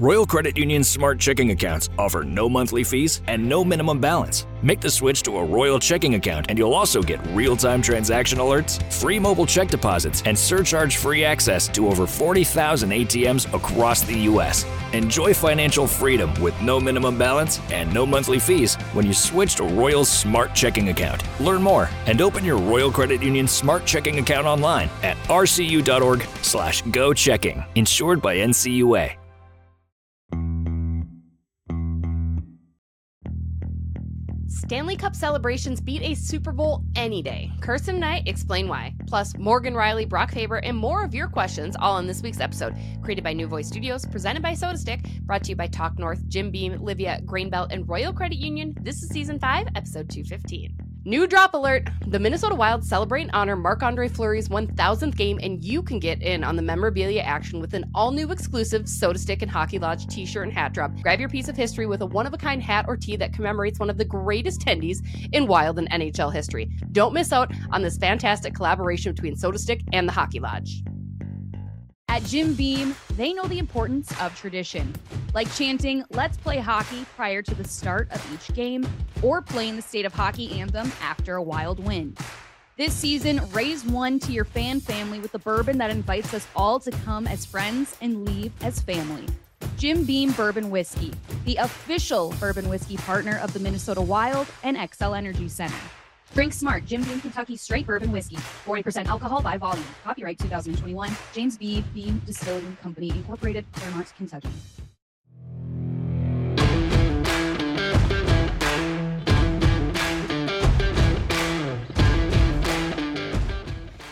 Royal Credit Union's smart checking accounts offer no monthly fees and no minimum balance. Make the switch to a Royal checking account and you'll also get real time transaction alerts, free mobile check deposits, and surcharge free access to over 40,000 ATMs across the U.S. Enjoy financial freedom with no minimum balance and no monthly fees when you switch to Royal's smart checking account. Learn more and open your Royal Credit Union smart checking account online at rcu.org/slash go checking. Insured by NCUA. Stanley Cup celebrations beat a Super Bowl any day. Kirsten and I explain why. Plus, Morgan Rielly, Brock Faber, and more of your questions all in this week's episode. Created by New Voice Studios, presented by SotaStick, brought to you by Talk North, Jim Beam, Livea, Grain Belt, and Royal Credit Union. This is season 5, episode 215. New drop alert! The Minnesota Wild celebrate and honor Marc Andre Fleury's 1000th game, and you can get in on the memorabilia action with an all new exclusive SotaStick and Hockey Lodge t shirt and hat drop. Grab your piece of history with a one of a kind hat or tee that commemorates one of the greatest tendies in Wild and NHL history. Don't miss out on this fantastic collaboration between SotaStick and the Hockey Lodge. At Jim Beam, they know the importance of tradition, like chanting, let's play hockey prior to the start of each game, or playing the state of hockey anthem after a wild win. This season, raise one to your fan family with a bourbon that invites us all to come as friends and leave as family. Jim Beam Bourbon Whiskey, the official bourbon whiskey partner of the Minnesota Wild and Xcel Energy Center. Drink smart, Jim Beam Kentucky Straight Bourbon Whiskey. 40% alcohol by volume. Copyright 2021. James B. Beam Distilling Company, Incorporated, Clermont, Kentucky.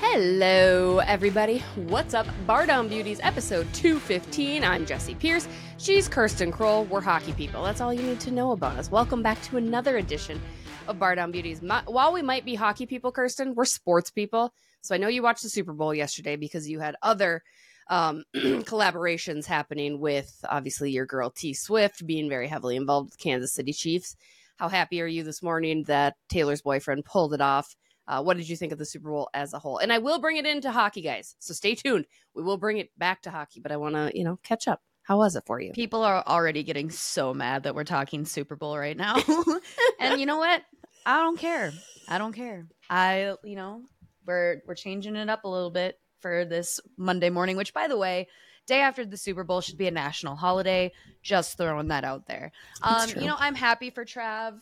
Hello, everybody. What's up? Bar Down Beauties, episode 215. I'm Jesse Pierce. She's Kirsten Kroll. We're hockey people. That's all you need to know about us. Welcome back to another edition of Bar Down Beauties. My, while we might be hockey people, Kirsten, we're sports people. So I know you watched the Super Bowl yesterday because you had other um, collaborations happening with obviously your girl T Swift being very heavily involved with Kansas City Chiefs. How happy are you this morning that Taylor's boyfriend pulled it off? Uh, what did you think of the Super Bowl as a whole? And I will bring it into hockey, guys. So stay tuned. We will bring it back to hockey, but I want to, you know, catch up. How was it for you? People are already getting so mad that we're talking Super Bowl right now. and you know what? I don't care. I don't care. I, you know, we're we're changing it up a little bit for this Monday morning, which by the way, day after the Super Bowl should be a national holiday. Just throwing that out there. Um, you know, I'm happy for Trav.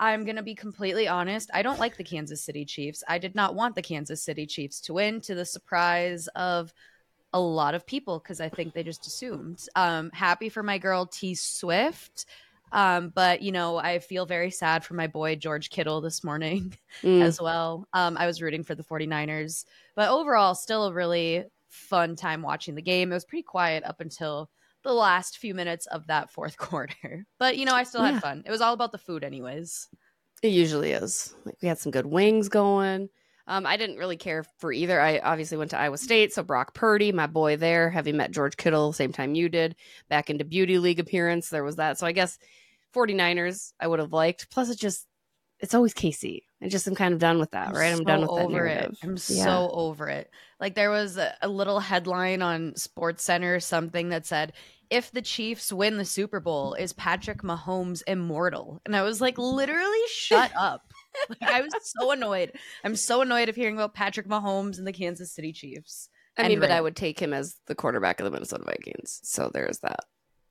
I'm going to be completely honest. I don't like the Kansas City Chiefs. I did not want the Kansas City Chiefs to win to the surprise of a lot of people because I think they just assumed. Um, happy for my girl T Swift. Um, but you know, I feel very sad for my boy George Kittle this morning mm. as well. Um, I was rooting for the 49ers, but overall, still a really fun time watching the game. It was pretty quiet up until the last few minutes of that fourth quarter. But you know, I still had yeah. fun. It was all about the food, anyways. It usually is. Like we had some good wings going. Um, I didn't really care for either. I obviously went to Iowa State, so Brock Purdy, my boy there, having met George Kittle same time you did, back into Beauty League appearance, there was that. So I guess 49ers I would have liked. Plus, it just it's always KC. I just am kind of done with that, I'm right? I'm so done with that over narrative. it. I'm yeah. so over it. Like there was a, a little headline on Sports Center or something that said, "If the Chiefs win the Super Bowl, is Patrick Mahomes immortal?" And I was like, literally, shut up. Like, I was so annoyed. I'm so annoyed of hearing about Patrick Mahomes and the Kansas City Chiefs. I mean, but I would take him as the quarterback of the Minnesota Vikings. So there's that.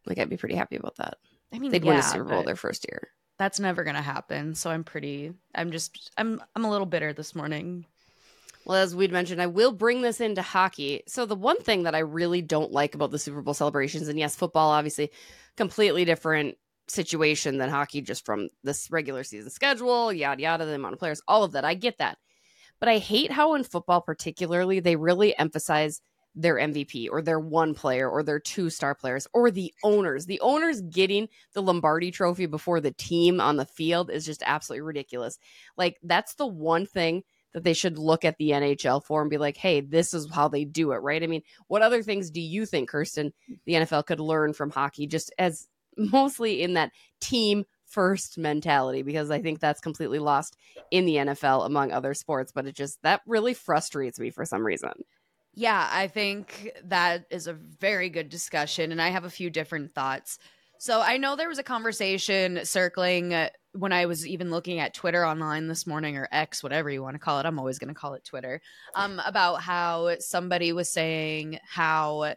Like, I'd be pretty happy about that. I mean, they'd yeah, win a Super Bowl their first year. That's never gonna happen. So I'm pretty. I'm just. I'm. I'm a little bitter this morning. Well, as we'd mentioned, I will bring this into hockey. So the one thing that I really don't like about the Super Bowl celebrations, and yes, football obviously completely different situation than hockey just from this regular season schedule, yada yada, the amount of players, all of that. I get that. But I hate how in football particularly they really emphasize their MVP or their one player or their two star players or the owners. The owners getting the Lombardi trophy before the team on the field is just absolutely ridiculous. Like that's the one thing that they should look at the NHL for and be like, hey, this is how they do it, right? I mean, what other things do you think, Kirsten, the NFL could learn from hockey just as mostly in that team first mentality because I think that's completely lost in the NFL among other sports. But it just that really frustrates me for some reason. Yeah, I think that is a very good discussion, and I have a few different thoughts. So I know there was a conversation circling uh, when I was even looking at Twitter online this morning or X, whatever you want to call it. I'm always going to call it Twitter. Um, about how somebody was saying how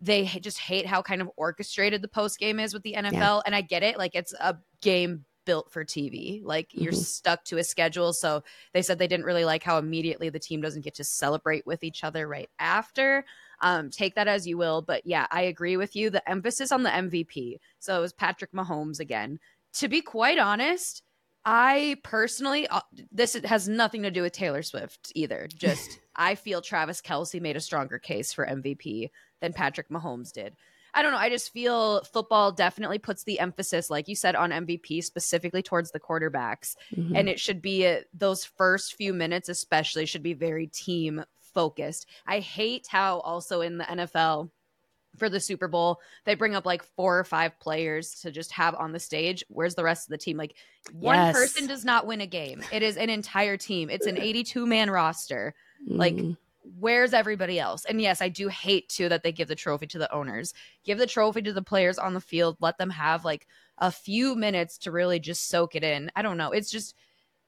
they just hate how kind of orchestrated the post game is with the NFL, yeah. and I get it. Like it's a game built for TV. Like you're mm-hmm. stuck to a schedule. So they said they didn't really like how immediately the team doesn't get to celebrate with each other right after. Um, take that as you will. But yeah, I agree with you. The emphasis on the MVP. So it was Patrick Mahomes again. To be quite honest, I personally, uh, this has nothing to do with Taylor Swift either. Just I feel Travis Kelce made a stronger case for MVP than Patrick Mahomes did. I don't know. I just feel football definitely puts the emphasis, like you said, on MVP specifically towards the quarterbacks. Mm-hmm. And it should be uh, those first few minutes, especially, should be very team focused. I hate how also in the NFL, for the Super Bowl, they bring up like four or five players to just have on the stage. Where's the rest of the team? Like one yes. person does not win a game. It is an entire team. It's an 82 man roster. Mm. Like where's everybody else? And yes, I do hate too that they give the trophy to the owners. Give the trophy to the players on the field. Let them have like a few minutes to really just soak it in. I don't know. It's just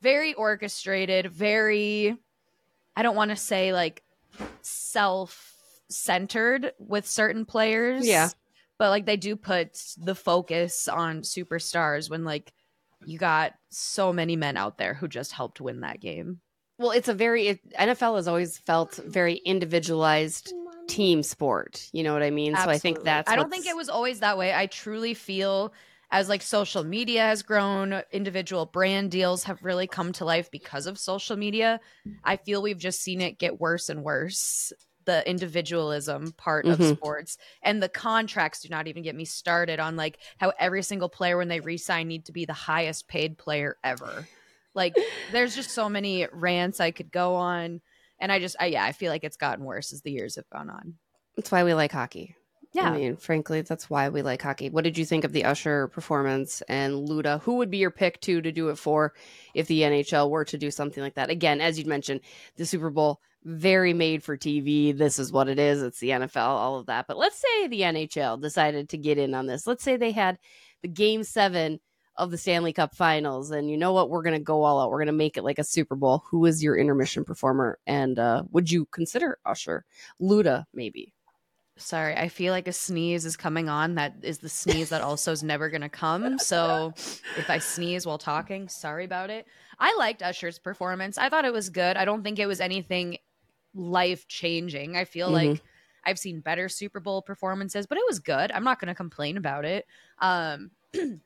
very orchestrated, very I don't want to say like self centered with certain players. Yeah. But like they do put the focus on superstars when like you got so many men out there who just helped win that game. Well, it's a very it, NFL has always felt very individualized team sport. You know what I mean? Absolutely. So I think that's. I don't think it was always that way. I truly feel as like social media has grown, individual brand deals have really come to life because of social media. I feel we've just seen it get worse and worse. The individualism part mm-hmm. of sports and the contracts do not even get me started on like how every single player when they resign need to be the highest paid player ever. Like there's just so many rants I could go on. And I just, I, yeah, I feel like it's gotten worse as the years have gone on. That's why we like hockey. Yeah. I mean, frankly, that's why we like hockey. What did you think of the Usher performance and Luda? Who would be your pick to to do it for if the NHL were to do something like that? Again, as you'd mentioned, the Super Bowl very made for TV. This is what it is. It's the NFL, all of that. But let's say the NHL decided to get in on this. Let's say they had the game 7 of the Stanley Cup Finals, and you know what? We're gonna go all out. We're gonna make it like a Super Bowl. Who is your intermission performer? And uh, would you consider Usher, Luda, maybe? Sorry, I feel like a sneeze is coming on. That is the sneeze that also is never gonna come. So if I sneeze while talking, sorry about it. I liked Usher's performance. I thought it was good. I don't think it was anything life changing. I feel mm-hmm. like I've seen better Super Bowl performances, but it was good. I'm not going to complain about it. Um,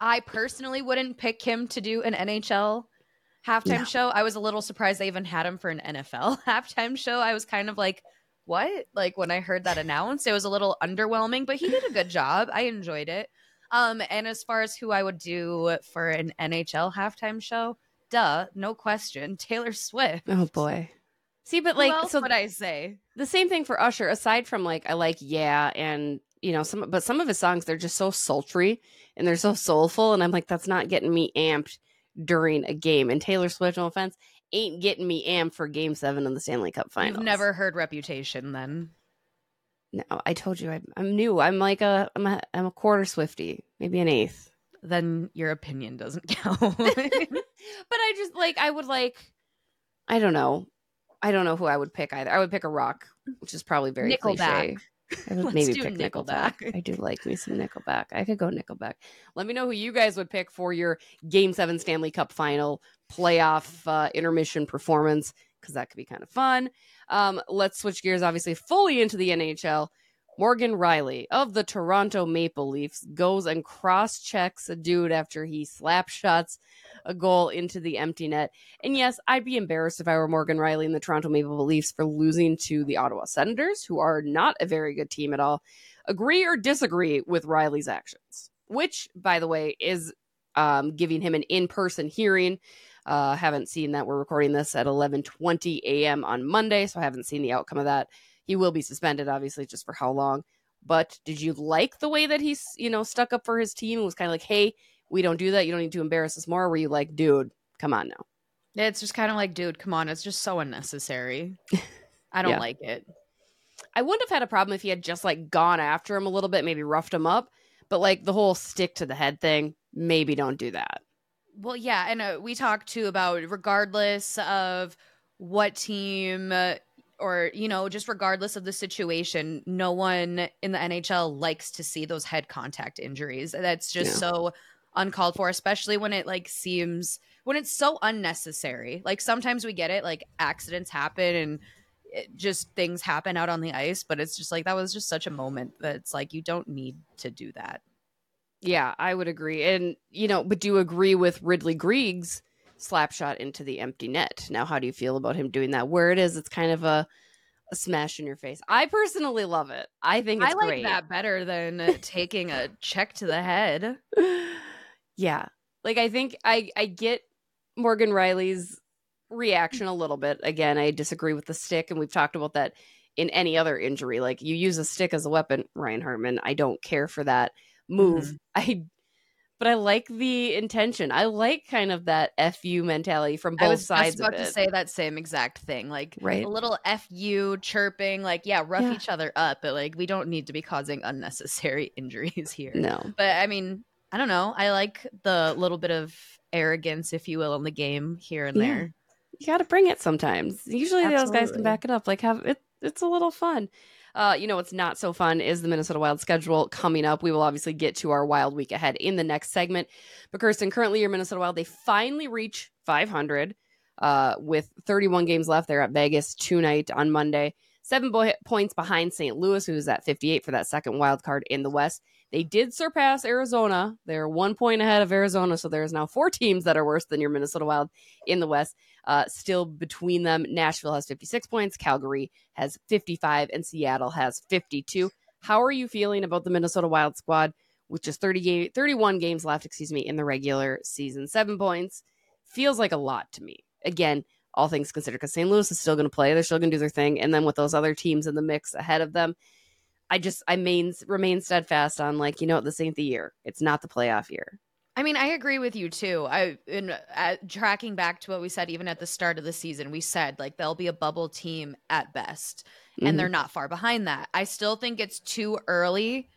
I personally wouldn't pick him to do an NHL halftime no. show. I was a little surprised they even had him for an NFL halftime show. I was kind of like, what? Like when I heard that announced, it was a little underwhelming, but he did a good job. I enjoyed it. Um, and as far as who I would do for an NHL halftime show, duh, no question, Taylor Swift. Oh boy. See, but like, so what I say? The same thing for Usher. Aside from like, I like yeah, and you know some, but some of his songs they're just so sultry and they're so soulful. And I'm like, that's not getting me amped during a game. And Taylor Swift, no offense, ain't getting me amped for game seven of the Stanley Cup finals. You've never heard Reputation then? No, I told you I, am new. I'm like a I'm a I'm a quarter Swifty, maybe an eighth. Then your opinion doesn't count. but I just like I would like I don't know. I don't know who I would pick either. I would pick a rock, which is probably very Nickelback. cliche. I would maybe pick Nickelback. Nickelback. I do like me some Nickelback. I could go Nickelback. Let me know who you guys would pick for your Game Seven Stanley Cup Final playoff uh, intermission performance because that could be kind of fun. Um, let's switch gears, obviously, fully into the NHL. Morgan Rielly of the Toronto Maple Leafs goes and cross checks a dude after he slap shots a goal into the empty net. And yes, I'd be embarrassed if I were Morgan Rielly and the Toronto Maple Leafs for losing to the Ottawa Senators, who are not a very good team at all. Agree or disagree with Rielly's actions, which, by the way, is um, giving him an in-person hearing. Uh, haven't seen that. We're recording this at 11:20 a.m. on Monday, so I haven't seen the outcome of that. He will be suspended, obviously, just for how long. But did you like the way that he's, you know, stuck up for his team? It was kind of like, hey, we don't do that. You don't need to embarrass us more. Were you like, dude, come on now? It's just kind of like, dude, come on. It's just so unnecessary. I don't Yeah. like it. I wouldn't have had a problem if he had just like gone after him a little bit, maybe roughed him up. But like the whole stick to the head thing, maybe don't do that. Well, yeah, and uh, we talked too about regardless of what team uh, or you know, just regardless of the situation, no one in the NHL likes to see those head contact injuries. That's just Yeah. so uncalled for, especially when it like seems when it's so unnecessary. Like sometimes we get it, like accidents happen and it, just things happen out on the ice, but it's just like that was just such a moment that it's like you don't need to do that. Yeah, I would agree. And, you know, but do you agree with Ridly Greig's slap shot into the empty net? Now, how do you feel about him doing that? Where it is, it's kind of a, a smash in your face. I personally love it. I think it's I like great. that better than taking a check to the head. yeah. Like, I think I, I get Morgan Rielly's reaction a little bit. Again, I disagree with the stick, and we've talked about that in any other injury. Like, you use a stick as a weapon, Ryan Hartman. I don't care for that move. Mm-hmm. I but I like the intention. I like kind of that fu mentality from both sides. I was sides just about to say that same exact thing. Like Right. a little fu chirping, like yeah, rough Yeah. each other up, but like we don't need to be causing unnecessary injuries here. no, But I mean, I don't know. I like the little bit of arrogance, if you will, in the game here and Yeah. there. you got to bring it sometimes. Usually those guys can back it up. Like have it. It's a little fun. Uh, you know what's not so fun is the Minnesota Wild schedule coming up. We will obviously get to our Wild week ahead in the next segment. But Kirsten, currently your Minnesota Wild, they finally reach 500 uh, with 31 games left. They're at Vegas tonight on Monday. Seven bo- points behind St. Louis, who's at 58 for that second wild card in the West. They did surpass Arizona. They're one point ahead of Arizona, so there's now four teams that are worse than your Minnesota Wild in the West. Uh, still between them, Nashville has 56 points, Calgary has 55, and Seattle has 52. How are you feeling about the Minnesota Wild squad with just 30 game, 31 games left, excuse me, in the regular season? Seven points feels like a lot to me. Again, all things considered, because St. Louis is still going to play, they're still going to do their thing, and then with those other teams in the mix ahead of them, I just I main remain steadfast on like you know this ain't the year. It's not the playoff year. I mean, I agree with you too. I in uh, tracking back to what we said even at the start of the season, we said like they'll be a bubble team at best, Mhm. and they're not far behind that. I still think it's too early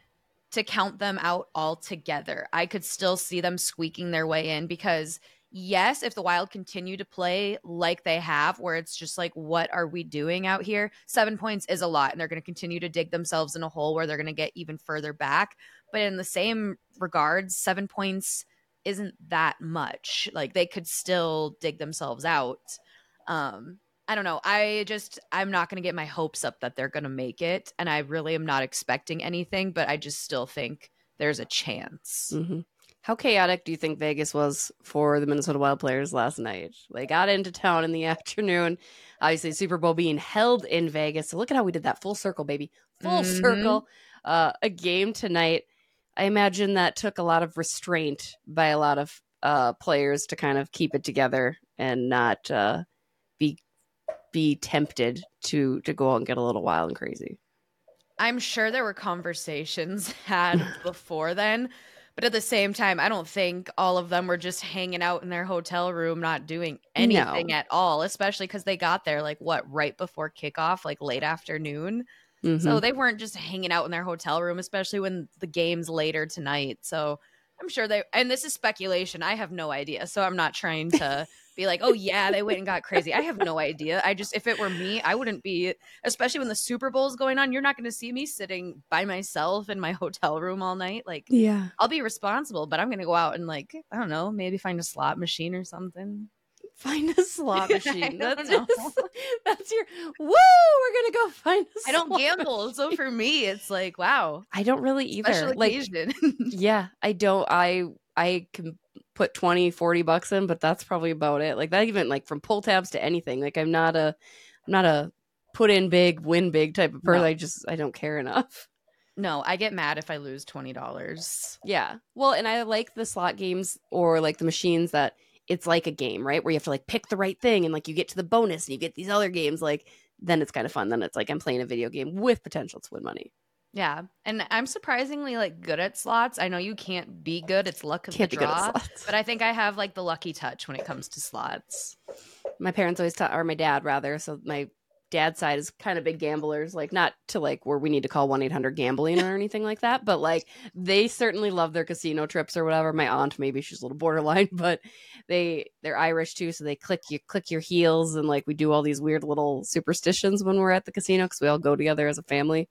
to count them out altogether. I could still see them squeaking their way in because yes, if the Wild continue to play like they have, where it's just like, what are we doing out here? Seven points is a lot, and they're going to continue to dig themselves in a hole where they're going to get even further back. But in the same regards, seven points isn't that much. Like they could still dig themselves out. Um, I don't know. I just I'm not going to get my hopes up that they're going to make it, and I really am not expecting anything. But I just still think there's a chance. hmm How chaotic do you think Vegas was for the Minnesota Wild players last night? They got into town in the afternoon. Obviously, Super Bowl being held in Vegas. So look at how we did that full circle, baby. Full Mhm. circle. Uh, a game tonight. I imagine that took a lot of restraint by a lot of uh, players to kind of keep it together and not uh, be be tempted to to go out and get a little wild and crazy. I'm sure there were conversations had before then, but at the same time, I don't think all of them were just hanging out in their hotel room, not doing anything No. at all, especially because they got there like what, right before kickoff, like late afternoon. Mhm. So they weren't just hanging out in their hotel room, especially when the game's later tonight. So I'm sure they, and this is speculation. I have no idea. So I'm not trying to be like, oh, yeah, they went and got crazy. I have no idea. I just, if it were me, I wouldn't be, especially when the Super Bowl's going on, you're not going to see me sitting by myself in my hotel room all night. Like, yeah. I'll be responsible, but I'm going to go out and, like, I don't know, maybe find a slot machine or something. Find a slot machine. That's just, that's your woo. We're gonna go find. I I don't gamble. So for me, it's like, wow, I don't really either. special Like, occasion. yeah, I don't. I I can put 20, 40 bucks in, but that's probably about it. Like that, even like from pull tabs to anything. Like I'm not a, I'm not a put in big, win big type of person. No. I just I don't care enough. no, I get mad if I lose $20. Yeah. Well, and I like the slot games or like the machines that it's like a game, right? Where you have to like pick the right thing and like you get to the bonus and you get these other games. Like then it's kind of fun. Then it's like I'm playing a video game with potential to win money. Yeah, and I'm surprisingly like good at slots. I know you can't be good; it's luck of Can't the draw. But I think I have like the lucky touch when it comes to slots. my parents always taught, or my dad rather. So my dad's side is kind of big gamblers, like not to like where we need to call 1 800 gambling or anything like that, but like they certainly love their casino trips or whatever. My aunt, maybe she's a little borderline, but they they're Irish too, so they click you click your heels and like we do all these weird little superstitions when we're at the casino because we all go together as a family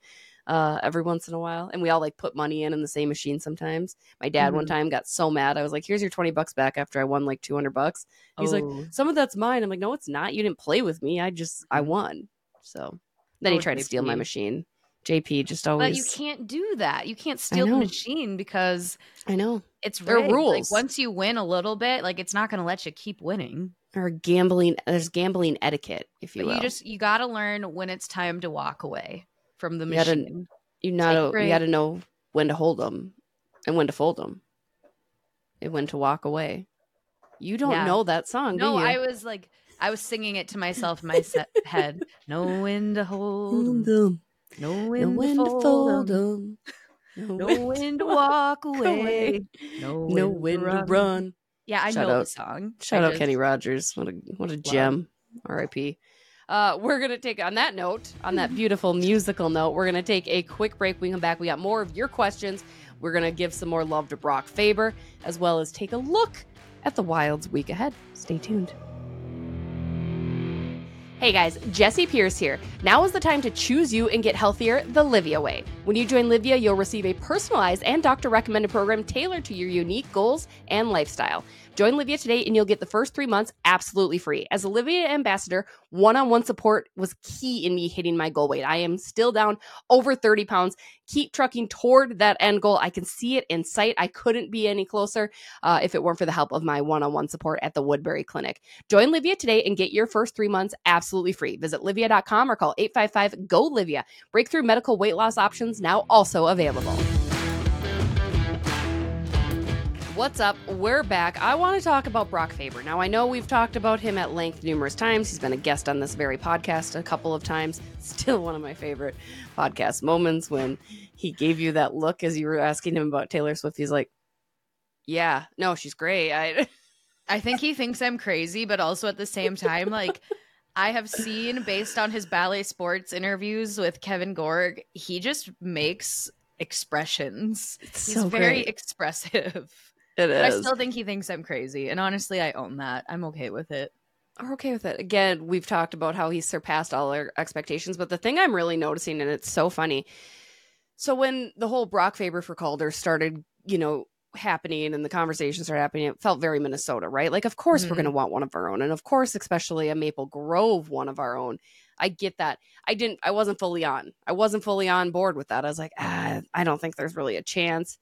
uh, every once in a while, and we all like put money in in the same machine sometimes. My dad mm-hmm. one time got so mad, I was like, "Here's your twenty bucks back." After I won like two hundred bucks, he's oh. like, "Some of that's mine." I'm like, "No, it's not. You didn't play with me. I just I mm-hmm. won." So then oh, he tried to steal my machine. JP just always. But you can't do that. You can't steal the machine because I know it's there are rules. Like, once you win a little bit, like it's not going to let you keep winning. Or gambling. There's gambling etiquette, if you but will. You just you got to learn when it's time to walk away from the machine. You know, you got to know when to hold them and when to fold them, and when to walk away. You don't yeah. know that song, no, I was like, I was singing it to myself in my head. No when to hold them. Know when, when to, fold fold them. them. Know when to walk away. Know when, know when to, run. to, run. Yeah, I Shout know out. the song. Shout I out just... Kenny Rogers. What a what a wow. gem. R.I.P. Uh, we're going to take, on that note, on that beautiful musical note, we're going to take a quick break. We come back. We got more of your questions. We're going to give some more love to Brock Faber, as well as take a look at the Wild's week ahead. Stay tuned. Hey guys, Jesse Pierce here. Now is the time to choose you and get healthier the Livea way. When you join Livea, you'll receive a personalized and doctor recommended program tailored to your unique goals and lifestyle. Join Livea today and you'll get the first three months absolutely free. As a Livea ambassador, one on one support was key in me hitting my goal weight. I am still down over 30 pounds. Keep trucking toward that end goal. I can see it in sight. I couldn't be any closer uh, if it weren't for the help of my one on one support at the Woodbury Clinic. Join Livea today and get your first three months absolutely free. Visit Livea.com or call 855 GO Livea. Breakthrough medical weight loss options now also available. What's up? We're back. I want to talk about Brock Faber. Now, I know we've talked about him at length numerous times. He's been a guest on this very podcast a couple of times. Still one of my favorite podcast moments when he gave you that look as you were asking him about Taylor Swift. He's like, Yeah, no, she's great. I I think he thinks I'm crazy, but also at the same time, like I have seen based on his Bally Sports interviews with Kevin Gorg, he just makes expressions. It's He's so very expressive. It but is. I still think he thinks I'm crazy. And honestly, I own that. I'm okay with it. We're okay with it. Again, we've talked about how he's surpassed all our expectations. But the thing I'm really noticing, and it's so funny. So when the whole Brock Faber for Calder started, you know, happening and the conversations started happening, it felt very Minnesota, right? Like, of course, mm-hmm. we're going to want one of our own. And of course, especially a Maple Grove one of our own. I get that. I didn't, I wasn't fully on. I wasn't fully on board with that. I was like, ah, I don't think there's really a chance.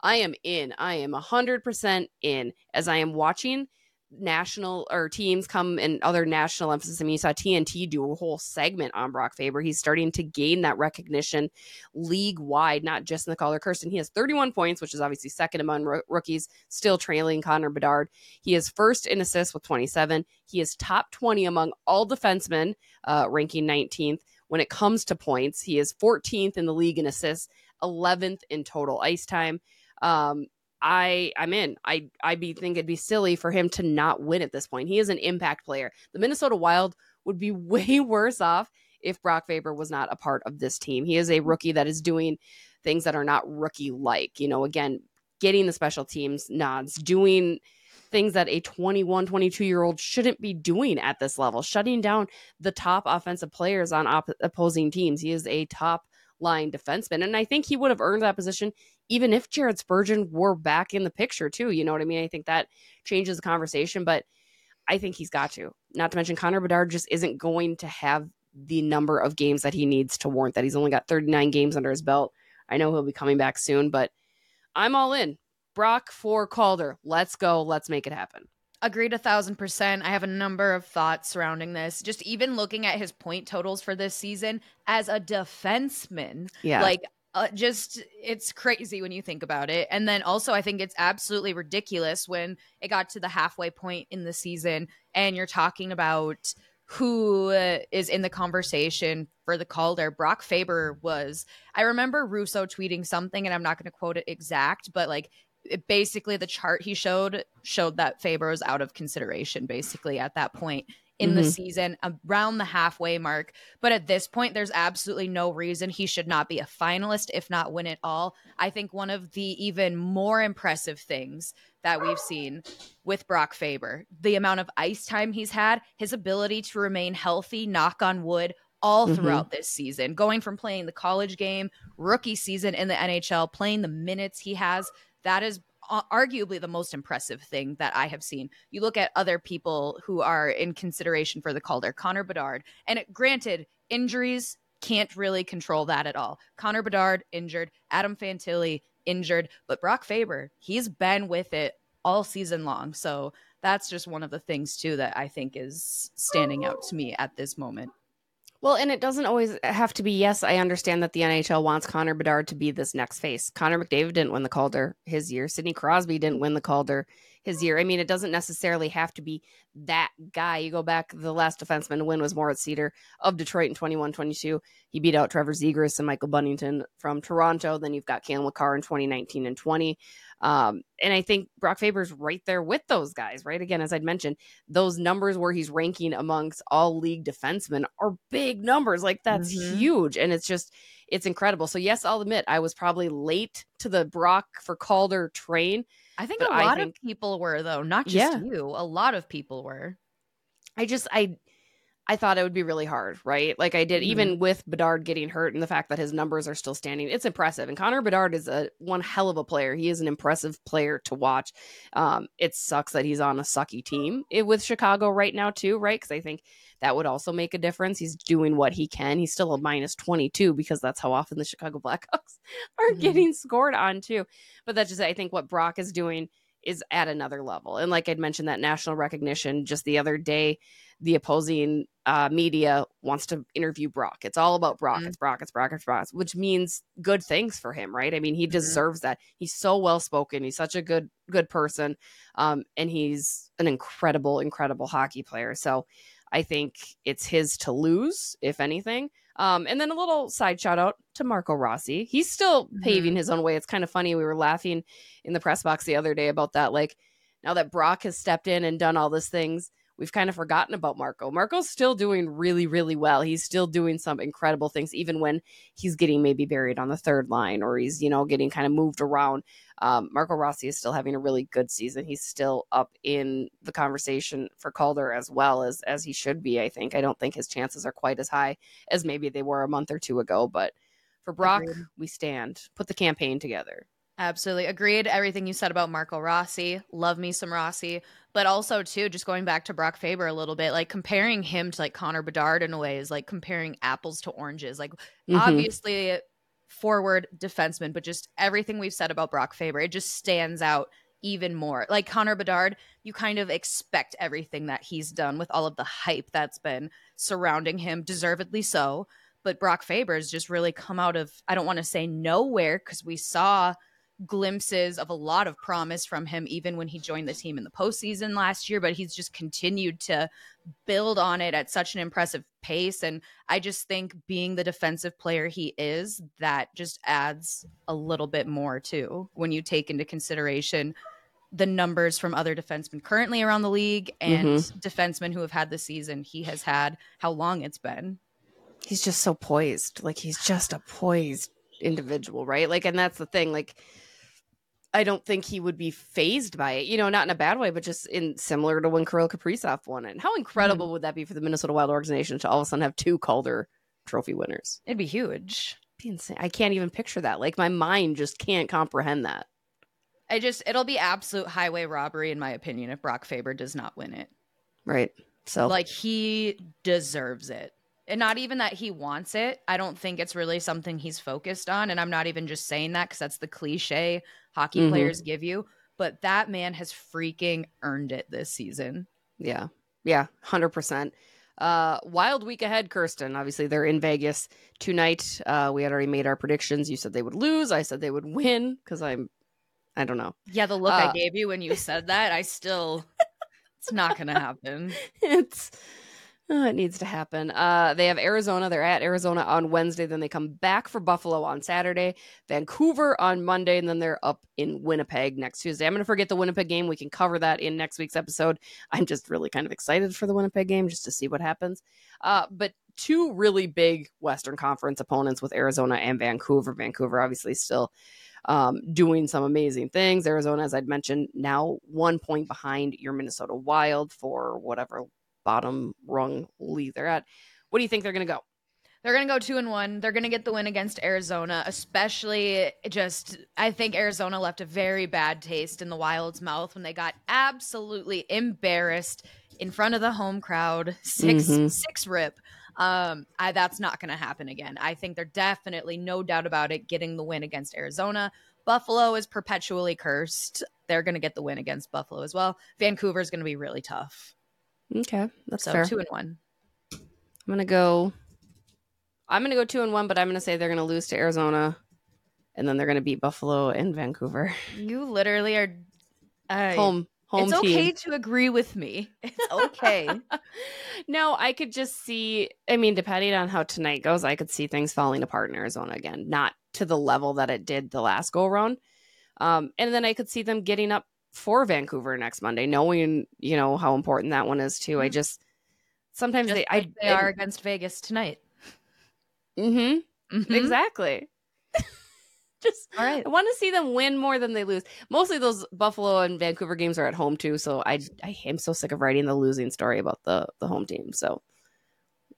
I am in. I am 100% in as I am watching national or teams come and other national emphasis. I mean, you saw TNT do a whole segment on Brock Faber. He's starting to gain that recognition league wide, not just in the Calder Kirsten. He has 31 points, which is obviously second among r- rookies, still trailing Connor Bedard. He is first in assists with 27. He is top 20 among all defensemen, uh, ranking 19th. When it comes to points, he is 14th in the league in assists, 11th in total ice time um, I I'm in. I I be think it'd be silly for him to not win at this point. He is an impact player. The Minnesota Wild would be way worse off if Brock Faber was not a part of this team. He is a rookie that is doing things that are not rookie like. You know, again, getting the special teams nods, doing things that a 21, 22 year old shouldn't be doing at this level, shutting down the top offensive players on op- opposing teams. He is a top line defenseman. And I think he would have earned that position even if Jared Spurgeon were back in the picture too. You know what I mean? I think that changes the conversation, but I think he's got to. Not to mention Connor Bedard just isn't going to have the number of games that he needs to warrant that. He's only got 39 games under his belt. I know he'll be coming back soon, but I'm all in. Brock for Calder. Let's go. Let's make it happen. Agreed a thousand percent. I have a number of thoughts surrounding this. Just even looking at his point totals for this season as a defenseman. Yeah. Like uh, just it's crazy when you think about it. And then also, I think it's absolutely ridiculous when it got to the halfway point in the season and you're talking about who is in the conversation for the Calder. Brock Faber was. I remember Russo tweeting something, and I'm not going to quote it exact, but like it basically the chart he showed showed that Faber was out of consideration basically at that point in mm-hmm. the season around the halfway mark. But at this point, there's absolutely no reason he should not be a finalist, if not win it all. I think one of the even more impressive things that we've seen with Brock Faber, the amount of ice time he's had, his ability to remain healthy, knock on wood, all mm-hmm. throughout mm-hmm. this season, going from playing the college game, rookie season in the NHL, playing the minutes he has. That is uh, arguably the most impressive thing that I have seen. You look at other people who are in consideration for the Calder, Connor Bedard, and it, granted, injuries can't really control that at all. Connor Bedard injured, Adam Fantilli injured, but Brock Faber, he's been with it all season long. So that's just one of the things too that I think is standing out to me at this moment. Well, and it doesn't always have to be. Yes, I understand that the NHL wants Connor Bedard to be this next face. Connor McDavid didn't win the Calder his year. Sidney Crosby didn't win the Calder his year. I mean, it doesn't necessarily have to be that guy. You go back, the last defenseman to win was Moritz Seider of Detroit in 21 22. He beat out Trevor Zegras and Michael Binnington from Toronto. Then you've got Cale Makar in 2019 and 20. Um, and I think Brock Faber's right there with those guys, right? Again, as I'd mentioned, those numbers where he's ranking amongst all league defensemen are big numbers. Like that's mm-hmm. huge. And it's just, it's incredible. So, yes, I'll admit I was probably late to the Brock for Calder train. I think a lot think, of people were, though, not just yeah. you. A lot of people were. I just, I, I thought it would be really hard, right? Like I did, mm-hmm. even with Bedard getting hurt and the fact that his numbers are still standing, it's impressive. And Connor Bedard is a one hell of a player. He is an impressive player to watch. Um, it sucks that he's on a sucky team with Chicago right now, too, right? Because I think that would also make a difference. He's doing what he can. He's still a minus 22 because that's how often the Chicago Blackhawks are mm-hmm. getting scored on, too. But that's just, I think, what Brock is doing is at another level. And like I'd mentioned, that national recognition just the other day, the opposing uh, media wants to interview Brock. It's all about Brock. Mm-hmm. It's Brock. It's Brock. It's Brock, which means good things for him, right? I mean, he mm-hmm. deserves that. He's so well spoken. He's such a good good person, um, and he's an incredible, incredible hockey player. So I think it's his to lose, if anything. Um, and then a little side shout out to Marco Rossi. He's still mm-hmm. paving his own way. It's kind of funny. We were laughing in the press box the other day about that. Like now that Brock has stepped in and done all these things, we've kind of forgotten about Marco. Marco's still doing really, really well. He's still doing some incredible things, even when he's getting maybe buried on the third line or he's, you know, getting kind of moved around. Um, Marco Rossi is still having a really good season. He's still up in the conversation for Calder as well as as he should be. I think. I don't think his chances are quite as high as maybe they were a month or two ago, but for Brock, Agreed. we stand. Put the campaign together. Absolutely. Agreed. Everything you said about Marco Rossi. Love me some Rossi. But also, too, just going back to Brock Faber a little bit, like comparing him to like Connor Bedard in a way is like comparing apples to oranges. Like, mm-hmm. obviously, forward defenseman, but just everything we've said about Brock Faber, it just stands out even more. Like Connor Bedard, you kind of expect everything that he's done with all of the hype that's been surrounding him, deservedly so. But Brock Faber has just really come out of, I don't want to say nowhere, because we saw glimpses of a lot of promise from him even when he joined the team in the postseason last year, but he's just continued to build on it at such an impressive pace. And I just think being the defensive player he is, that just adds a little bit more too when you take into consideration the numbers from other defensemen currently around the league and mm-hmm. defensemen who have had the season he has had, how long it's been. He's just so poised. Like he's just a poised individual, right? Like, and that's the thing. Like, I don't think he would be phased by it, you know, not in a bad way, but just in similar to when Kirill Kaprizov won it. How incredible mm would that be for the Minnesota Wild organization to all of a sudden have two Calder trophy winners? It'd be huge. It'd be insane. I can't even picture that. Like my mind just can't comprehend that. I just it'll be absolute highway robbery in my opinion if Brock Faber does not win it. Right. So like he deserves it and not even that he wants it. I don't think it's really something he's focused on. And I'm not even just saying that because that's the cliche hockey mm-hmm. players give you. But that man has freaking earned it this season. Yeah. Yeah. 100%. Uh, wild week ahead, Kirsten. Obviously, they're in Vegas tonight. Uh, we had already made our predictions. You said they would lose. I said they would win because I'm, I don't know. Yeah, the look uh, I gave you when you said that, I still, it's not going to happen. It's, Oh, it needs to happen. Uh, they have Arizona. They're at Arizona on Wednesday. Then they come back for Buffalo on Saturday, Vancouver on Monday, and then they're up in Winnipeg next Tuesday. I'm going to forget the Winnipeg game. We can cover that in next week's episode. I'm just really kind of excited for the Winnipeg game just to see what happens. Uh, but two really big Western Conference opponents with Arizona and Vancouver. Vancouver, obviously, still um, doing some amazing things. Arizona, as I'd mentioned, now one point behind your Minnesota Wild for whatever bottom rung league they're at. What do you think they're going to go? They're going to go two and one. They're going to get the win against Arizona, especially just, I think Arizona left a very bad taste in the Wild's mouth when they got absolutely embarrassed in front of the home crowd, 6 Mhm. six rip. Um, I, that's not going to happen again. I think they're definitely, no doubt about it, getting the win against Arizona. Buffalo is perpetually cursed. They're going to get the win against Buffalo as well. Vancouver is going to be really tough. Okay, that's so fair. two and one. I'm gonna go. I'm gonna go two and one, but I'm gonna say they're gonna lose to Arizona, and then they're gonna beat Buffalo and Vancouver. You literally are uh, home, home It's team. okay to agree with me. It's okay. no, I could just see. I mean, depending on how tonight goes, I could see things falling apart in Arizona again, not to the level that it did the last go around. Um, and then I could see them getting up for Vancouver next Monday, knowing you know how important that one is too. I Mhm. just sometimes Just they, like I they are against Vegas tonight. hmm Mhm. exactly. just All right. I want to see them win more than they lose. Mostly those Buffalo and Vancouver games are at home too, so I I am so sick of writing the losing story about the the home team. So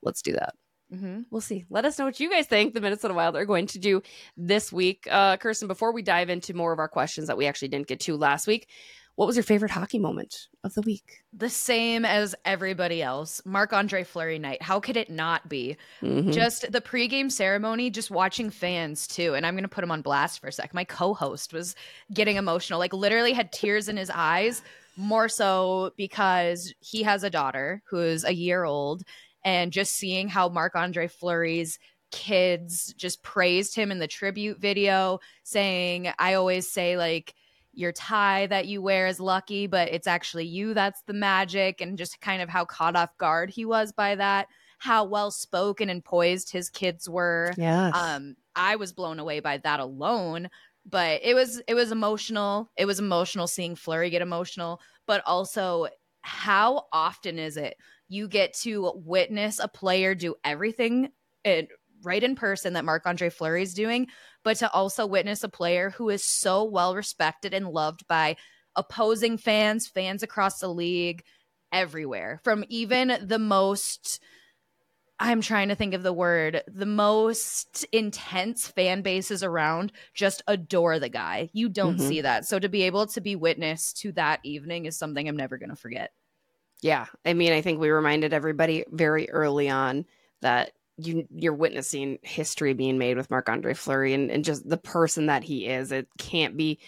let's do that. Mm-hmm. We'll see. Let us know what you guys think the Minnesota Wild are going to do this week. Uh Kirsten, before we dive into more of our questions that we actually didn't get to last week, what was your favorite hockey moment of the week? The same as everybody else. Marc Andre Fleury night. How could it not be? Mhm. Just the pregame ceremony, just watching fans too. And I'm going to put him on blast for a sec. My co host was getting emotional, like literally had tears in his eyes, more so because he has a daughter who is a year old. And just seeing how Marc Andre Fleury's kids just praised him in the tribute video, saying, I always say, like, your tie that you wear is lucky, but it's actually you that's the magic, and just kind of how caught off guard he was by that, how well spoken and poised his kids were. Yes. Um, I was blown away by that alone. But it was it was emotional. It was emotional seeing Fleury get emotional, but also how often is it you get to witness a player do everything in, right in person that Marc Andre Fleury is doing, but to also witness a player who is so well respected and loved by opposing fans, fans across the league, everywhere, from even the most. I'm trying to think of the word. The most intense fan bases around just adore the guy. You don't Mhm. see that. So to be able to be witness to that evening is something I'm never going to forget. Yeah, I mean, I think we reminded everybody very early on that you you're witnessing history being made with Marc Andre Fleury and, and just the person that he is. It can't be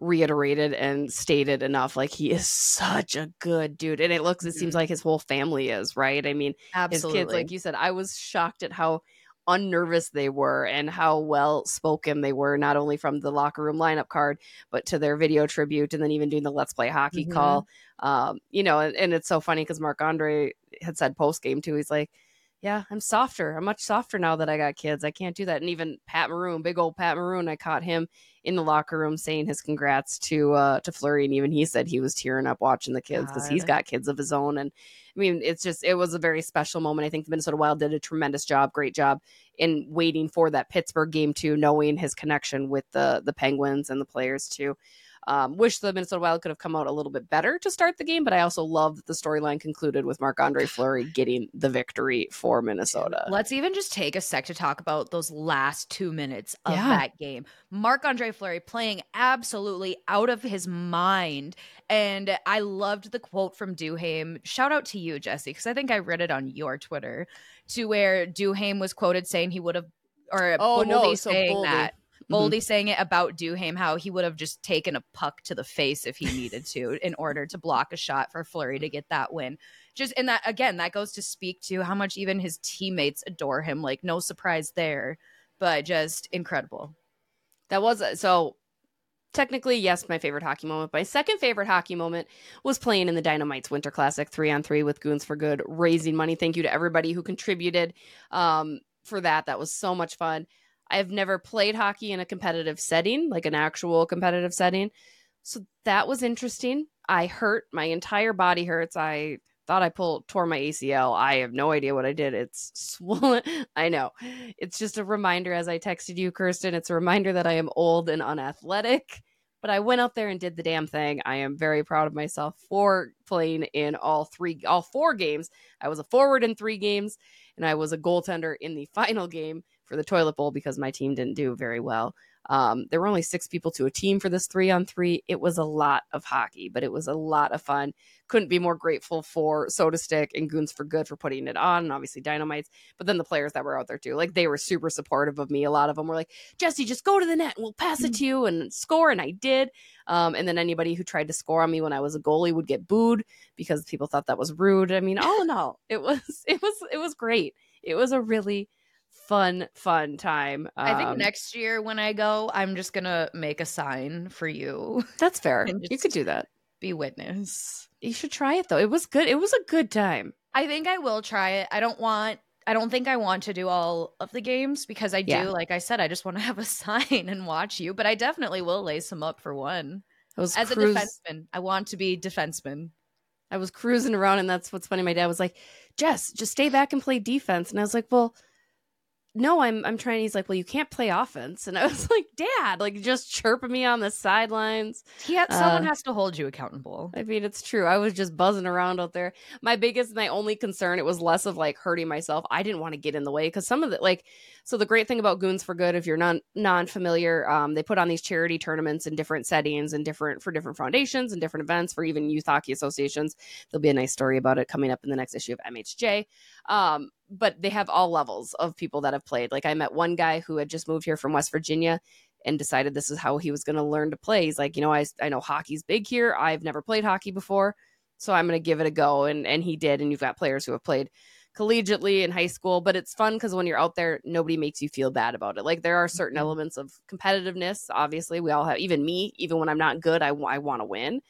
reiterated and stated enough. Like he is such a good dude, and it looks, it seems Mhm. like his whole family is right. I mean, Absolutely. his kids, like you said, I was shocked at how unnervous they were and how well spoken they were, not only from the locker room lineup card, but to their video tribute and then even doing the let's play hockey Mhm. call. Um, you know, and, and it's so funny because Marc Andre had said post game too, he's like, Yeah, I'm softer. I'm much softer now that I got kids. I can't do that. And even Pat Maroon, big old Pat Maroon, I caught him in the locker room saying his congrats to uh to Fleury. And even he said he was tearing up watching the kids because he's got kids of his own. And I mean, it's just it was a very special moment. I think the Minnesota Wild did a tremendous job, great job in waiting for that Pittsburgh game too, knowing his connection with the the Penguins and the players too. Um, wish the Minnesota Wild could have come out a little bit better to start the game, but I also love that the storyline concluded with Marc Andre Fleury getting the victory for Minnesota. Let's even just take a sec to talk about those last two minutes of Yeah. that game. Marc Andre Fleury playing absolutely out of his mind. And I loved the quote from Duhaime. Shout out to you, Jesse, because I think I read it on your Twitter, to where Duhaime was quoted saying he would have, or Oh, no, so saying Boldy. that. Mhm. Boldy saying it about Duhaime, how he would have just taken a puck to the face if he needed to in order to block a shot for Fleury to get that win. Just and that again, that goes to speak to how much even his teammates adore him. Like no surprise there, but just incredible. That was so. technically, yes, my favorite hockey moment. My second favorite hockey moment was playing in the Dynamites Winter Classic three on three with Goons for Good, raising money. Thank you to everybody who contributed um, for that. That was so much fun. I've never played hockey in a competitive setting, like an actual competitive setting. So that was interesting. I hurt. My entire body hurts. I thought I pulled tore my ACL. I have no idea what I did. It's swollen. I know. It's just a reminder as I texted you, Kirsten. It's a reminder that I am old and unathletic. But I went out there and did the damn thing. I am very proud of myself for playing in all three, all four games. I was a forward in three games, and I was a goaltender in the final game for the toilet bowl because my team didn't do very well. Um, there were only six people to a team for this three on three. It was a lot of hockey, but it was a lot of fun. Couldn't be more grateful for SotaStick and Goons for Good for putting it on, and obviously Dynamites, but then the players that were out there too. Like they were super supportive of me. A lot of them were like, Jesse, just go to the net and we'll pass it to you and score. And I did. Um, and then anybody who tried to score on me when I was a goalie would get booed because people thought that was rude. I mean, all in all, it was it was it was great. It was a really fun, fun time. Um, I think next year when I go, I'm just gonna make a sign for you. That's fair. You could do that. Be witness. You should try it though. It was good. It was a good time. I think I will try it. I don't want I don't think I want to do all of the games because I do, Yeah. like I said, I just want to have a sign and watch you. But I definitely will lace them up for one. I was As cruise- a defenseman, I want to be defenseman. I was cruising around, and that's what's funny. My dad was like, "Jess, just stay back and play defense," and I was like, "Well." No, I'm I'm trying. He's like, well, you can't play offense, and I was like, Dad, like just chirping me on the sidelines. Ha- someone Uh, has to hold you accountable. I mean, it's true. I was just buzzing around out there. My biggest, and my only concern, it was less of like hurting myself. I didn't want to get in the way because some of the like, so the great thing about Goons for Good, if you're non non familiar, um, they put on these charity tournaments in different settings and different for different foundations and different events for even youth hockey associations. There'll be a nice story about it coming up in the next issue of MHJ. Um, but they have all levels of people that have played. Like I met one guy who had just moved here from West Virginia and decided this is how he was going to learn to play. He's like, you know, I, I know hockey's big here. I've never played hockey before, so I'm going to give it a go. And and he did. And you've got players who have played collegiately in high school, but it's fun because when you're out there, nobody makes you feel bad about it. Like there are certain Mhm. elements of competitiveness. Obviously, we all have. Even me, even when I'm not good, I I want to win.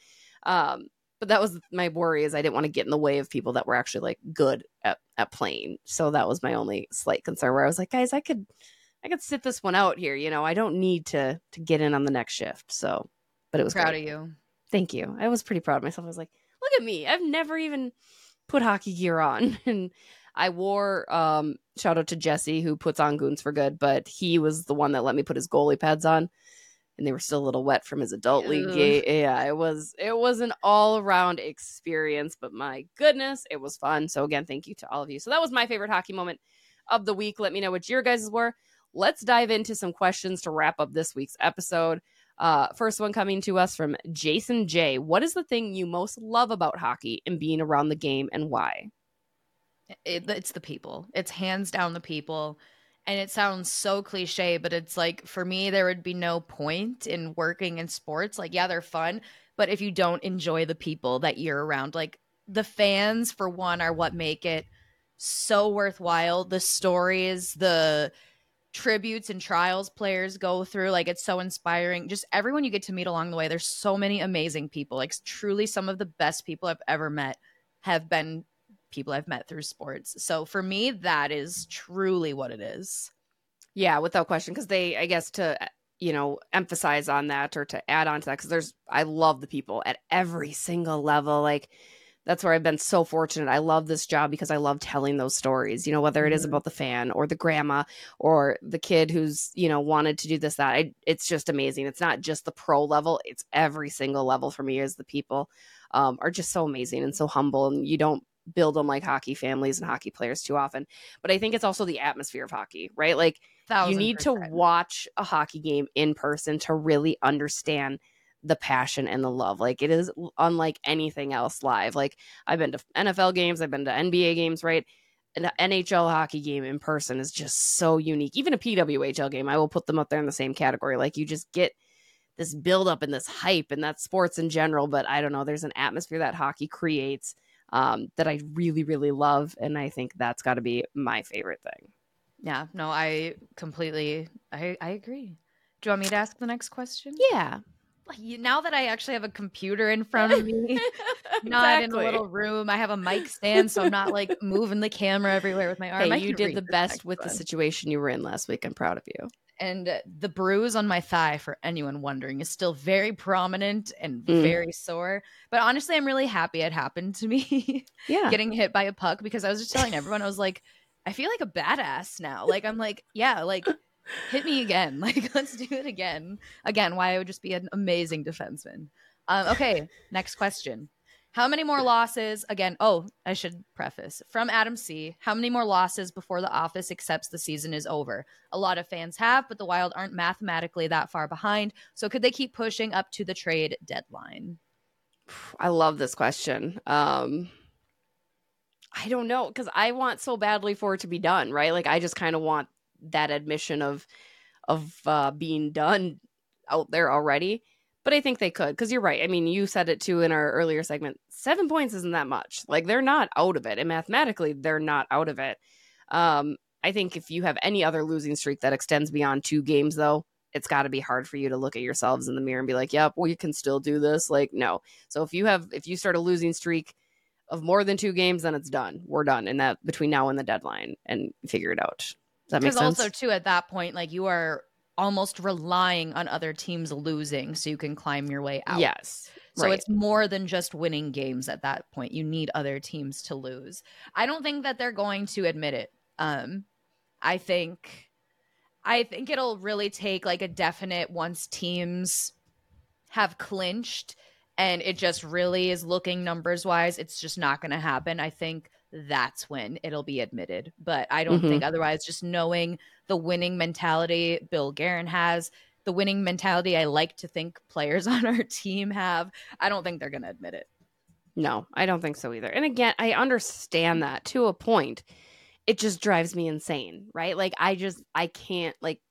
Um, but that was my worry is I didn't want to get in the way of people that were actually like good at, at playing. So that was my only slight concern where I was like, guys, I could I could sit this one out here, you know. I don't need to to get in on the next shift. So but it was Proud great. of you. Thank you. I was pretty proud of myself. I was like, look at me. I've never even put hockey gear on. And I wore um shout out to Jesse who puts on goons for good, but he was the one that let me put his goalie pads on. And they were still a little wet from his adult league. Ugh. Yeah, it was it was an all around experience, but my goodness, it was fun. So again, thank you to all of you. So that was my favorite hockey moment of the week. Let me know what your guys' were. Let's dive into some questions to wrap up this week's episode. Uh, first one coming to us from Jason J. What is the thing you most love about hockey and being around the game and why? It, it's the people. It's hands down the people. And it sounds so cliche, but it's like for me, there would be no point in working in sports. Like, yeah, they're fun, but if you don't enjoy the people that you're around, like the fans, for one, are what make it so worthwhile. The stories, the tributes and trials players go through, like, it's so inspiring. Just everyone you get to meet along the way. There's so many amazing people. Like, truly, some of the best people I've ever met have been people I've met through sports. So for me, that is truly what it is. Yeah, without question. Because they, I guess, to you know, emphasize on that or to add on to that, because there's, I love the people at every single level. Like, that's where I've been so fortunate. I love this job because I love telling those stories, you know, whether it is Mhm. about the fan or the grandma or the kid who's, you know, wanted to do this, that. I, it's just amazing. It's not just the pro level, it's every single level for me as the people um, are just so amazing and so humble. And you don't build them like hockey families and hockey players too often. But I think it's also the atmosphere of hockey, right? Like, you need to watch a hockey game in person to really understand the passion and the love. Like it is unlike anything else live. Like I've been to NFL games, I've been to NBA games, right? An NHL hockey game in person is just so unique. Even a PWHL game, I will put them up there in the same category. Like you just get this build up and this hype, and that's sports in general. But I don't know, there's an atmosphere that hockey creates um, that I really, really love, and I think that's got to be my favorite thing. Yeah, no, I completely I I agree. Do you want me to ask the next question? Yeah. now that I actually have a computer in front of me, not in a little room. I have a mic stand, so I'm not like moving the camera everywhere with my arm. Hey, you did the best with the situation you were in last week. I'm proud of you. And the bruise on my thigh for anyone wondering is still very prominent and Mm. very sore. But honestly i'm really happy it happened to me Yeah. getting hit by a puck because i was just telling everyone i was like i feel like a badass now. Like i'm like yeah like hit me again. Like let's do it again. Again why i would just be an amazing defenseman. Um, okay next question how many more losses again oh i should preface from adam c how many more losses before the office accepts the season is over a lot of fans have but the wild aren't mathematically that far behind so could they keep pushing up to the trade deadline I love this question. Um I don't know cuz I want so badly for it to be done, right? Like I just kind of want that admission of of uh being done out there already. But I think they could cuz you're right. I mean, you said it too in our earlier segment. 7 points isn't that much. Like they're not out of it. And mathematically, they're not out of it. Um I think if you have any other losing streak that extends beyond 2 games though, it's got to be hard for you to look at yourselves in the mirror and be like, "Yep, we can still do this." Like, no. So if you have if you start a losing streak of more than two games, then it's done. We're done and that between now and the deadline and figure it out. Does that make because sense? also too at that point like you are almost relying on other teams losing so you can climb your way out yes. So right. it's more than just winning games at that point. You need other teams to lose. I don't think that they're going to admit it. Um I think I think it'll really take like a definite once teams have clinched and it just really is looking numbers wise, it's just not going to happen. I think that's when it'll be admitted. But I don't Mhm. think otherwise, just knowing the winning mentality Bill Guerin has, the winning mentality I like to think players on our team have, I don't think they're going to admit it. No, I don't think so either. And again, I understand that to a point. It just drives me insane, right? Like I just I can't like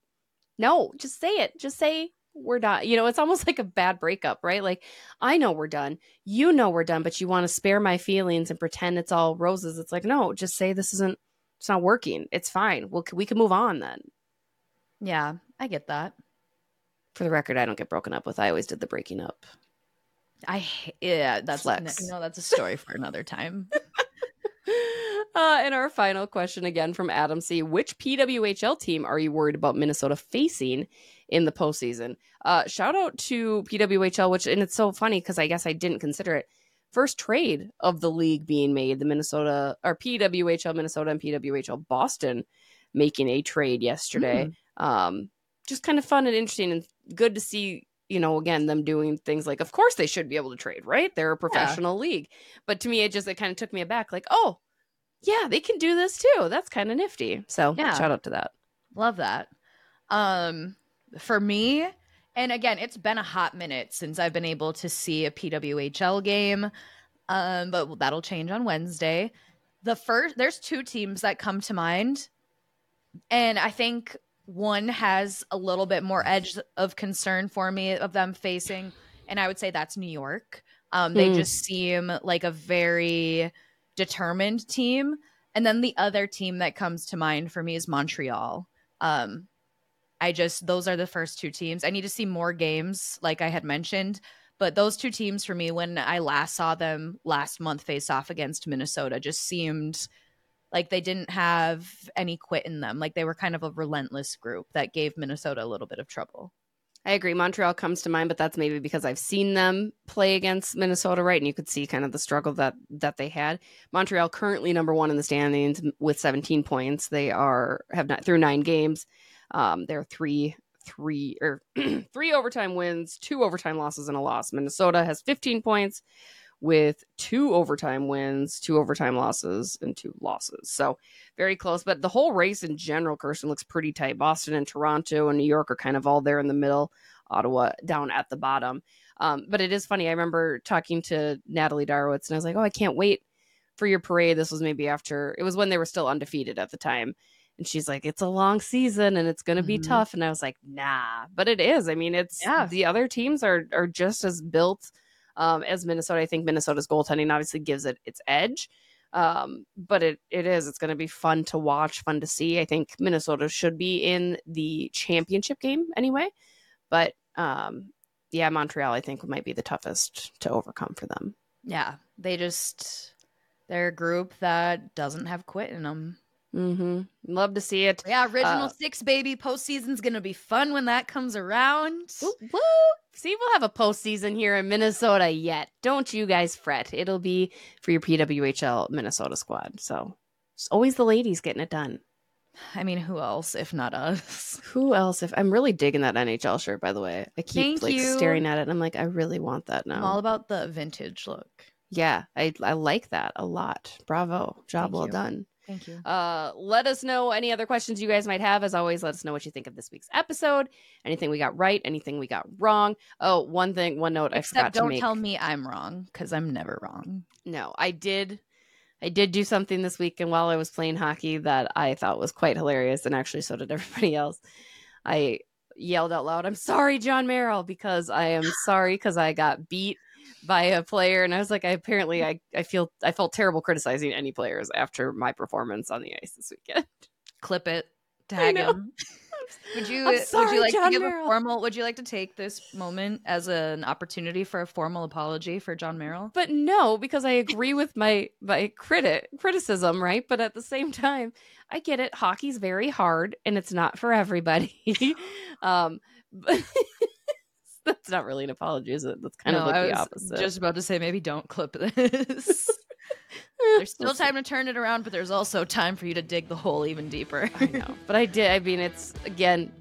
no, just say it. Just say we're not You know, it's almost like a bad breakup, right? Like I know we're done. You know we're done, but you want to spare my feelings and pretend it's all roses. It's like, no, just say this isn't it's not working. It's fine. Well, we can move on then. Yeah, I get that. For the record, I don't get broken up with. I always did the breaking up. i yeah, that's Flex. no, that's a story for another time. Uh, and our final question again from Adam C. Which PWHL team are you worried about Minnesota facing in the postseason? Uh, shout out to PWHL, which, and it's so funny because I guess I didn't consider it. First trade of the league being made, the Minnesota or PWHL Minnesota and PWHL Boston making a trade yesterday. Um, just kind of fun and interesting and good to see, you know, again, them doing things like, of course they should be able to trade, right? They're a professional league. But to me, it just, it kind of took me aback like, oh, yeah, they can do this too. That's kind of nifty. So Yeah. shout out to that. Love that. Um, for me, and again, it's been a hot minute since I've been able to see a PWHL game. Um, but that'll change on Wednesday. The first, there's two teams that come to mind, and I think one has a little bit more edge of concern for me of them facing, and I would say that's New York. Um, they Hmm. just seem like a very determined team. And then the other team that comes to mind for me is Montreal. Um, I just those are the first two teams. I need to see more games, like I had mentioned. But those two teams for me, when I last saw them last month face off against Minnesota, just seemed like they didn't have any quit in them. Like they were kind of a relentless group that gave Minnesota a little bit of trouble. I agree. Montreal comes to mind, but that's maybe because I've seen them play against Minnesota, right? And you could see kind of the struggle that that they had. Montreal currently number one in the standings with 17 points. They are have not through nine games. Um, they're three three or three overtime wins, two overtime losses, and a loss. Minnesota has 15 points with two overtime wins, two overtime losses, and two losses. So very close. But the whole race in general, Kirsten, looks pretty tight. Boston and Toronto and New York are kind of all there in the middle. Ottawa down at the bottom. Um, but it is funny. I remember talking to Natalie Darwitz, and I was like, "Oh, I can't wait for your parade." This was maybe after it was when they were still undefeated at the time. And she's like, "It's a long season, and it's going to be Mhm. tough." And I was like, "Nah," but it is. I mean, it's Yeah. the other teams are are just as built um, as Minnesota. I think Minnesota's goaltending obviously gives it its edge. Um, but it it is. It's going to be fun to watch, fun to see. I think Minnesota should be in the championship game anyway. But um, yeah, Montreal, I think, might be the toughest to overcome for them. Yeah, they just they're a group that doesn't have quit in them. Mm-hmm. Love to see it. Yeah, original Uh, six baby postseason's gonna be fun when that comes around. Woo, woo. See, we'll have a postseason here in Minnesota yet. Don't you guys fret. It'll be for your PWHL Minnesota squad. So it's always the ladies getting it done. I mean, who else if not us? Who else? If I'm really digging that NHL shirt, by the way, I keep Thank like you. staring at it. and I'm like, I really want that now. I'm all about the vintage look. yeah, I I like that a lot. Bravo, job Thank well you. done. Thank you. Uh, let us know any other questions you guys might have. As always, let us know what you think of this week's episode. Anything we got right, anything we got wrong. Oh, one thing, one note I forgot Except to don't make. tell me I'm wrong because I'm never wrong. No, I did. I did do something this week, and while I was playing hockey that I thought was quite hilarious, and actually, so did everybody else. I yelled out loud, "I'm sorry, Jon Merrill," because I am sorry because I got beat by a player, and I was like, I apparently I I feel I felt terrible criticizing any players after my performance on the ice this weekend. Clip it. Tag him. Would you I'm would sorry, you like Jon to give Merrill. a formal would you like to take this moment as an opportunity for a formal apology for Jon Merrill? But no, because I agree with my my critic criticism, right? But at the same time, I get it. Hockey's very hard, and it's not for everybody. um, but that's not really an apology, is it? That's kind of like the opposite. Just about to say maybe don't clip this. Eh, there's still time to turn it around, but there's also time for you to dig the hole even deeper. I know, but I did. I mean, it's again,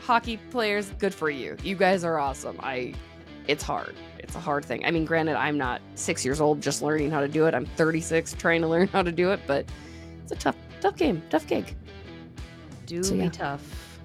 hockey players. Good for you. You guys are awesome. I. It's hard. It's a hard thing. I mean, granted, I'm not six years old just learning how to do it. I'm 36 trying to learn how to do it, but it's a tough, tough game, tough gig. Do So, be yeah. tough.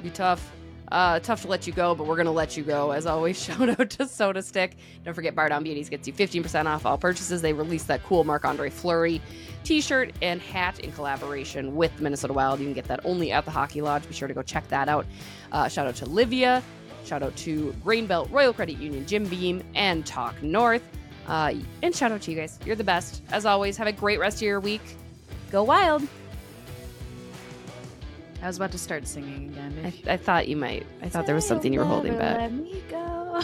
be tough. Uh, tough to let you go, but we're gonna let you go. As always, shout out to SotaStick. Don't forget, Bar Down Beauties gets you 15% off all purchases. They released that cool Marc Andre Fleury t-shirt and hat in collaboration with Minnesota Wild. You can get that only at the Hockey Lodge. Be sure to go check that out. Uh, shout out to Livea. Shout out to Grain Belt, Royal Credit Union, Jim Beam, and Talk North. Uh, and shout out to you guys. You're the best. As always, have a great rest of your week. Go wild. I was about to start singing again. I, I thought you might. I thought there was something you were holding back. Let me go.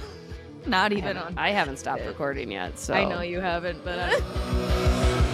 Not even haven't- on. I haven't stopped recording yet, so I know you haven't, but I,